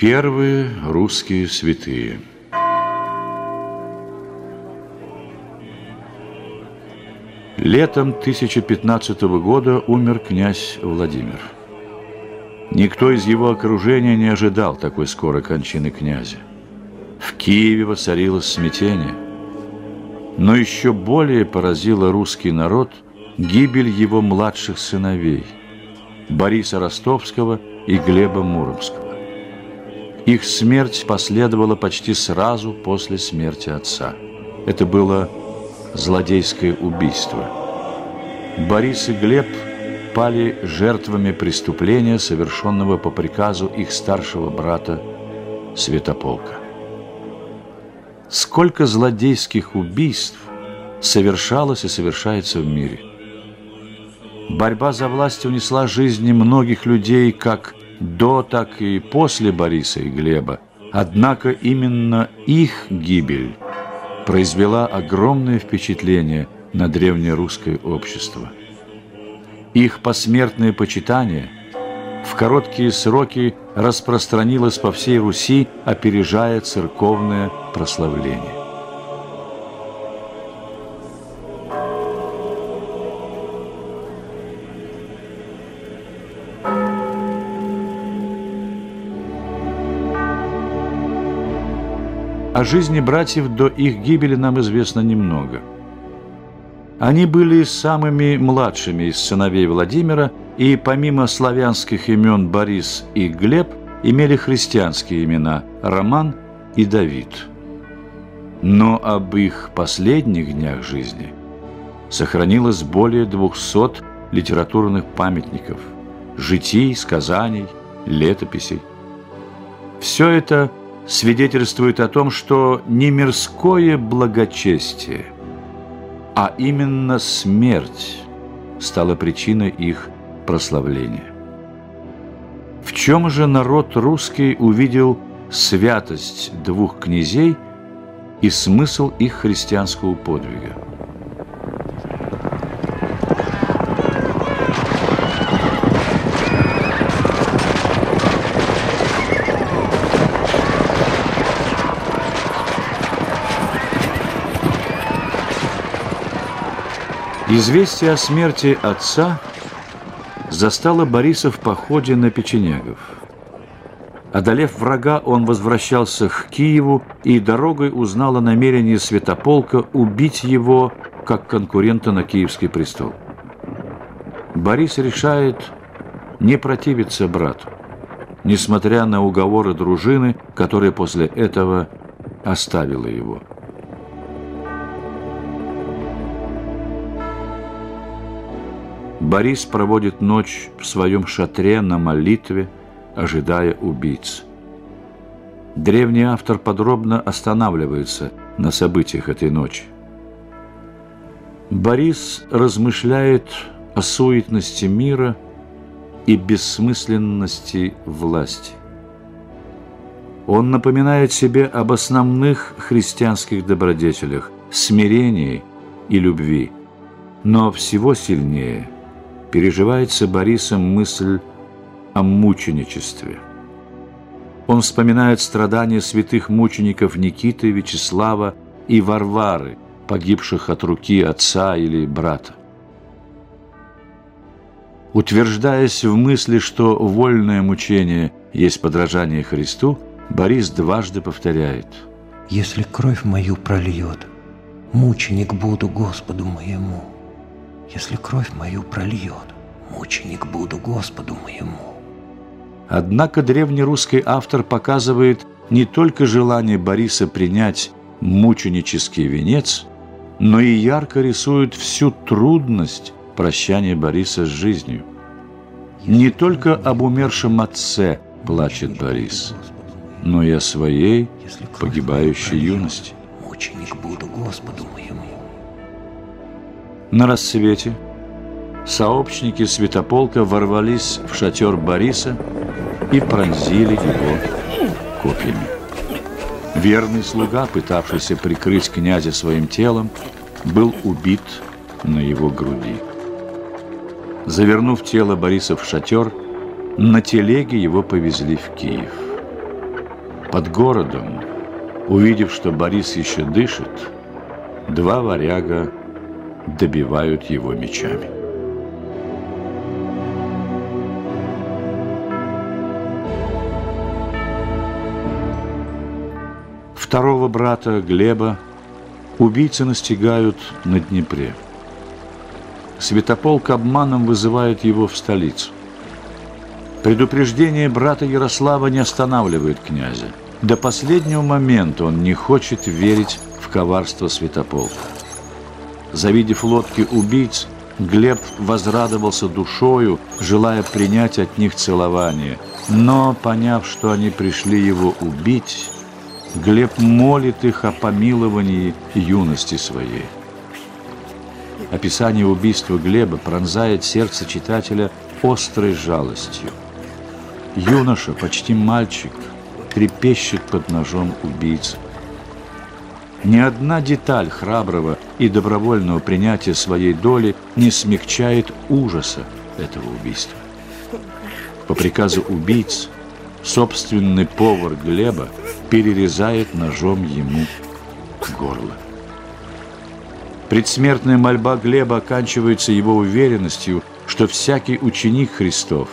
Первые русские святые Летом 1015 года умер князь Владимир. Никто из его окружения не ожидал такой скорой кончины князя. В Киеве воцарилось смятение. Но еще более поразило русский народ гибель его младших сыновей – Бориса Ростовского и Глеба Муромского. Их смерть последовала почти сразу после смерти отца. Это было злодейское убийство. Борис и Глеб пали жертвами преступления, совершенного по приказу их старшего брата Святополка. Сколько злодейских убийств совершалось и совершается в мире. Борьба за власть унесла жизни многих людей как до, так и после Бориса и Глеба. Однако именно их гибель произвела огромное впечатление на древнерусское общество. Их посмертное почитание в короткие сроки распространилось по всей Руси, опережая церковное прославление. О жизни братьев до их гибели нам известно немного. Они были самыми младшими из сыновей Владимира и помимо славянских имен Борис и Глеб имели христианские имена Роман и Давид. Но об их последних днях жизни сохранилось более 200 литературных памятников, житий, сказаний, летописей. Все это – свидетельствует о том, что не мирское благочестие, а именно смерть стала причиной их прославления. В чем же народ русский увидел святость двух князей и смысл их христианского подвига? Известие о смерти отца застало Бориса в походе на печенегов. Одолев врага, он возвращался к Киеву и дорогой узнал о намерении Святополка убить его как конкурента на киевский престол. Борис решает не противиться брату, несмотря на уговоры дружины, которая после этого оставила его. Борис проводит ночь в своем шатре на молитве, ожидая убийц. Древний автор подробно останавливается на событиях этой ночи. Борис размышляет о суетности мира и бессмысленности власти. Он напоминает себе об основных христианских добродетелях – смирении и любви, но всего сильнее – переживается Борисом мысль о мученичестве. Он вспоминает страдания святых мучеников Никиты, Вячеслава и Варвары, погибших от руки отца или брата. Утверждаясь в мысли, что вольное мучение есть подражание Христу, Борис дважды повторяет «Если кровь мою прольет, мученик буду Господу моему» если кровь мою прольет, мученик буду Господу моему». Однако древнерусский автор показывает не только желание Бориса принять мученический венец, но и ярко рисует всю трудность прощания Бориса с жизнью. Не только об умершем отце плачет Борис, но и о своей погибающей юности. Мученик буду Господу моему. На рассвете сообщники Святополка ворвались в шатер Бориса и пронзили его копьями. Верный слуга, пытавшийся прикрыть князя своим телом, был убит на его груди. Завернув тело Бориса в шатер, на телеге его повезли в Киев. Под городом, увидев, что Борис еще дышит, два варяга добивают его мечами. Второго брата Глеба убийцы настигают на Днепре. Святополк обманом вызывает его в столицу. Предупреждение брата Ярослава не останавливает князя. До последнего момента он не хочет верить в коварство Святополка. Завидев лодки убийц, Глеб возрадовался душою, желая принять от них целование. Но, поняв, что они пришли его убить, Глеб молит их о помиловании юности своей. Описание убийства Глеба пронзает сердце читателя острой жалостью. Юноша, почти мальчик, трепещет под ножом убийцы. Ни одна деталь храброго и добровольного принятия своей доли не смягчает ужаса этого убийства. По приказу убийц собственный повар Глеба перерезает ножом ему горло. Предсмертная мольба Глеба оканчивается его уверенностью, что всякий ученик Христов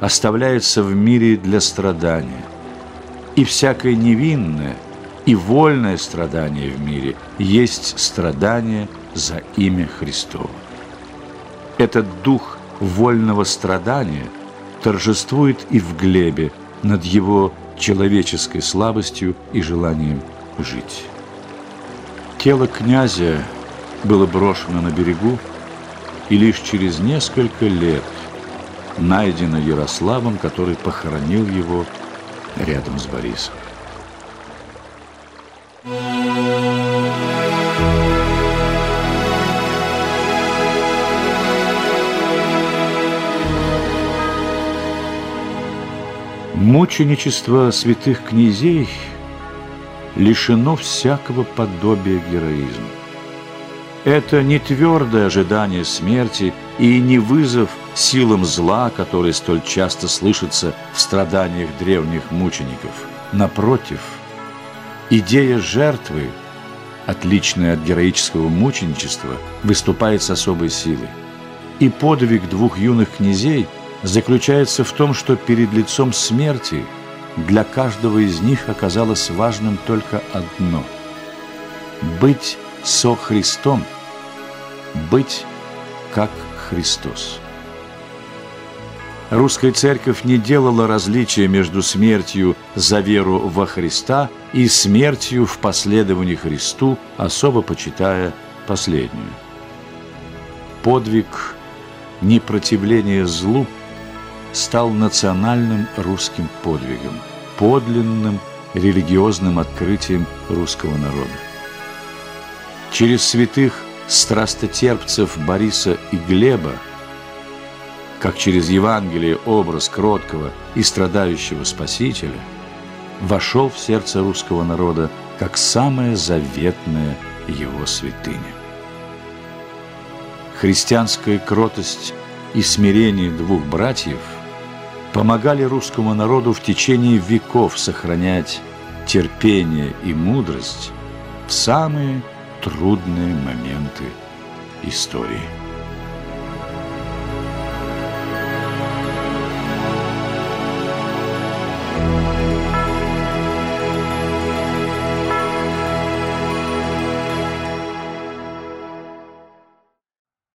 оставляется в мире для страдания, и всякое невинное и вольное страдание в мире есть страдание за имя Христово. Этот дух вольного страдания торжествует и в Глебе над его человеческой слабостью и желанием жить. Тело князя было брошено на берегу, и лишь через несколько лет найдено Ярославом, который похоронил его рядом с Борисом. Мученичество святых князей лишено всякого подобия героизма. Это не твердое ожидание смерти и не вызов силам зла, который столь часто слышится в страданиях древних мучеников. Напротив, идея жертвы, отличная от героического мученичества, выступает с особой силой. И подвиг двух юных князей – заключается в том, что перед лицом смерти для каждого из них оказалось важным только одно – быть со Христом, быть как Христос. Русская церковь не делала различия между смертью за веру во Христа и смертью в последовании Христу, особо почитая последнюю. Подвиг непротивления злу – стал национальным русским подвигом, подлинным религиозным открытием русского народа. Через святых страстотерпцев Бориса и Глеба, как через Евангелие образ кроткого и страдающего Спасителя, вошел в сердце русского народа как самая заветная его святыня. Христианская кротость и смирение двух братьев – помогали русскому народу в течение веков сохранять терпение и мудрость в самые трудные моменты истории.